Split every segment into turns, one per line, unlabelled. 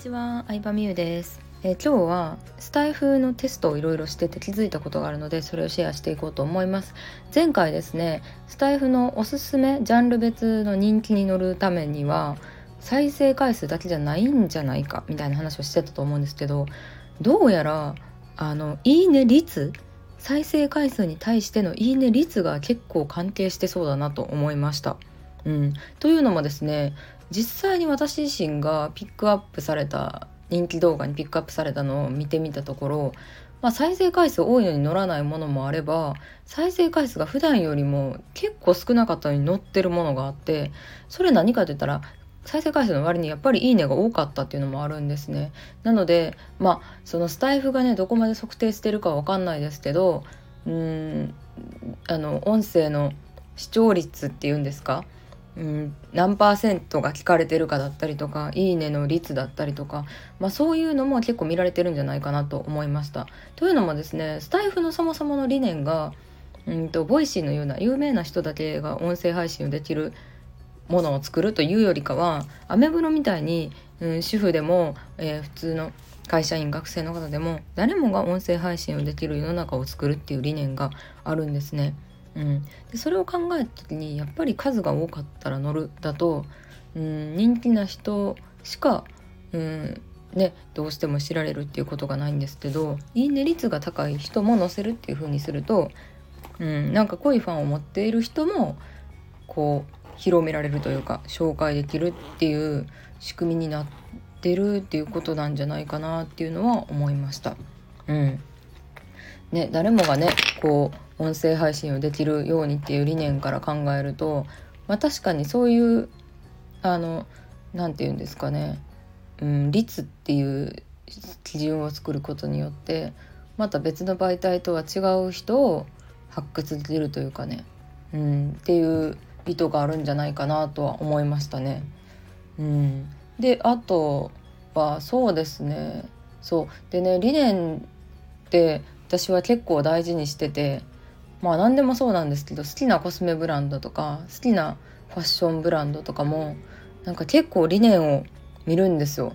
ちは、相葉美優です、え、今日はスタイフのテストをいろいろしてて気づいたことがあるのでそれをシェアしていこうと思います。前回ですねスタイフのおすすめジャンル別の人気に乗るためには再生回数だけじゃないんじゃないかみたいな話をしてたと思うんですけどどうやらあのいいね率再生回数に対してのいいね率が結構関係してそうだなと思いました。うん、というのもですね実際に私自身がピックアップされた人気動画にピックアップされたのを見てみたところ、まあ、再生回数多いのに乗らないものもあれば再生回数が普段よりも結構少なかったのに乗ってるものがあってそれ何かって言ったら再生回数の割にやっぱりいいねが多かったっていうのもあるんですね。なのでまあそのスタイフがねどこまで測定してるかわかんないですけどうんあの音声の視聴率っていうんですかうん、何パーセントが聞かれてるかだったりとか「いいね」の率だったりとか、まあ、そういうのも結構見られてるんじゃないかなと思いました。というのもですねスタエフのそもそもの理念がうんと Voicy のような有名な人だけが音声配信をできるものを作るというよりかはアメブロみたいに、うん、主婦でも、えー、普通の会社員学生の方でも誰もが音声配信をできる世の中を作るっていう理念があるんですね。うん、でそれを考えた時にやっぱり数が多かったら乗るだと、うん、人気な人しか、うんね、どうしても知られるっていうことがないんですけどいいね率が高い人も載せるっていう風にすると、うん、なんか濃いファンを持っている人もこう広められるというか紹介できるっていう仕組みになってるっていうことなんじゃないかなっていうのは思いました。うんね、誰もがねこう音声配信をできるようにっていう理念から考えると、まあ、確かにそういうあの何て言うんですかね、うん、率っていう基準を作ることによってまた別の媒体とは違う人を発掘できるというかね、うん、っていう意図があるんじゃないかなとは思いましたね。うん、であとはそうですね。そう。でね理念って私は結構大事にしててまあ何でもそうなんですけど好きなコスメブランドとか好きなファッションブランドとかもなんか結構理念を見るんですよ。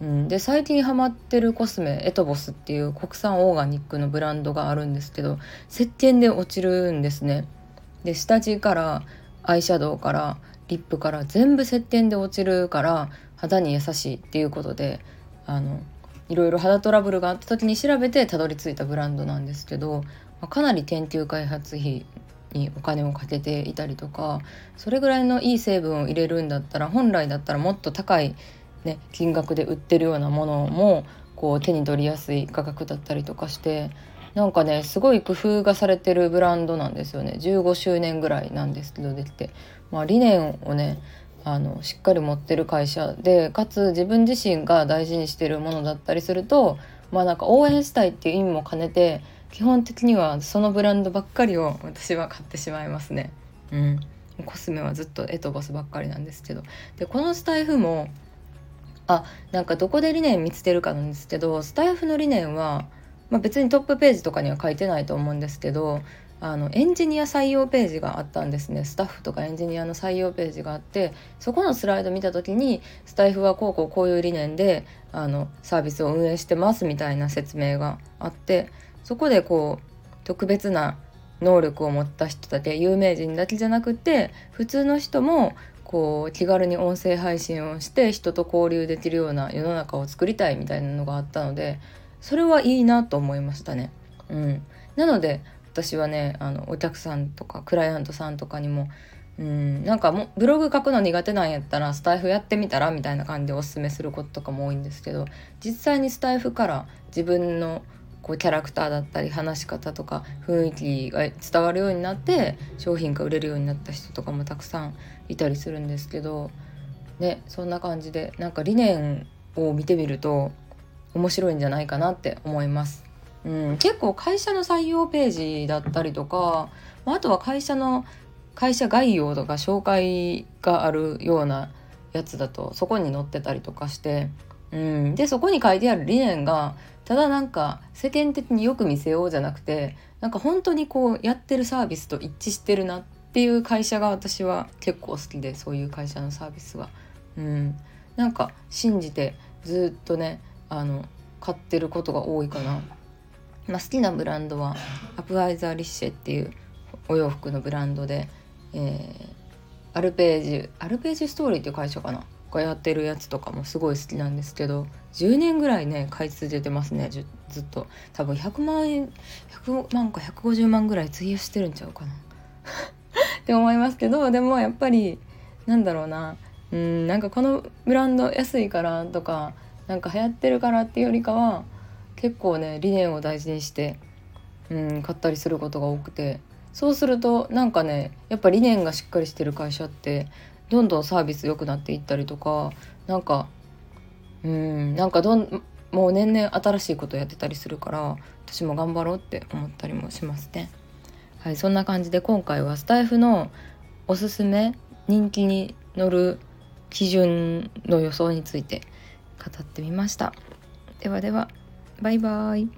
うん、で最近ハマってるコスメエトボスっていう国産オーガニックのブランドがあるんですけど石鹸で落ちるんですね。で下地からアイシャドウからリップから全部石鹸で落ちるから肌に優しいっていうことであのいろいろ肌トラブルがあった時に調べてたどり着いたブランドなんですけど、まあ、かなり研究開発費にお金をかけていたりとかそれぐらいのいい成分を入れるんだったら本来だったらもっと高い、ね、金額で売ってるようなものもこう手に取りやすい価格だったりとかしてなんかねすごい工夫がされてるブランドなんですよね。15周年ぐらいなんですけどできて、まあ、理念をねあのしっかり持ってる会社でかつ自分自身が大事にしてるものだったりするとまあなんか応援したいっていう意味も兼ねて基本的にはそのブランドばっかりを私は買ってしまいますね。うん、コスメはずっとエトボスばっかりなんですけどでこのスタイフもあなんかどこで理念見つけるかなんですけどスタイフの理念は、まあ、別にトップページとかには書いてないと思うんですけどあのエンジニア採用ページがあったんですねスタッフとかエンジニアの採用ページがあってそこのスライド見た時にスタイフはこうこうこういう理念であのサービスを運営してますみたいな説明があってそこでこう特別な能力を持った人だけ有名人だけじゃなくて普通の人もこう気軽に音声配信をして人と交流できるような世の中を作りたいみたいなのがあったのでそれはいいなと思いましたね。うん、なので私はねあのお客さんとかクライアントさんとかにもうんなんかもブログ書くの苦手なんやったらスタイフやってみたらみたいな感じでおすすめすることとかも多いんですけど実際にスタイフから自分のこうキャラクターだったり話し方とか雰囲気が伝わるようになって商品が売れるようになった人とかもたくさんいたりするんですけどねそんな感じでなんか理念を見てみると面白いんじゃないかなって思います。うん、結構会社の採用ページだったりとかまあとは会社の会社概要とか紹介があるようなやつだとそこに載ってたりとかして、うん、でそこに書いてある理念がただなんか世間的によく見せようじゃなくてなんか本当にこうやってるサービスと一致してるなっていう会社が私は結構好きでそういう会社のサービスは。うん、なんか信じてずっとねあの買ってることが多いかな。まあ、好きなブランドはアプアイザーリッシェっていうお洋服のブランドで、えー、アルページアルページストーリーっていう会社かな？がやってるやつとかもすごい好きなんですけど10年ぐらいね買い続けてますねずっと。多分100万円100万か150万ぐらい費やしてるんちゃうかな。って思いますけどでもやっぱりなんだろうなうんなんかこのブランド安いからとかなんか流行ってるからっていうよりかは結構ね理念を大事にして、うん、買ったりすることが多くてそうするとなんかねやっぱ理念がしっかりしてる会社ってどんどんサービス良くなっていったりとかなんかうんなんかどんもう年々新しいことやってたりするから私も頑張ろうって思ったりもしますね。はい、そんな感じで今回はスタイフのおすすめ人気に乗る基準の予想について語ってみました。ではではバイバイ。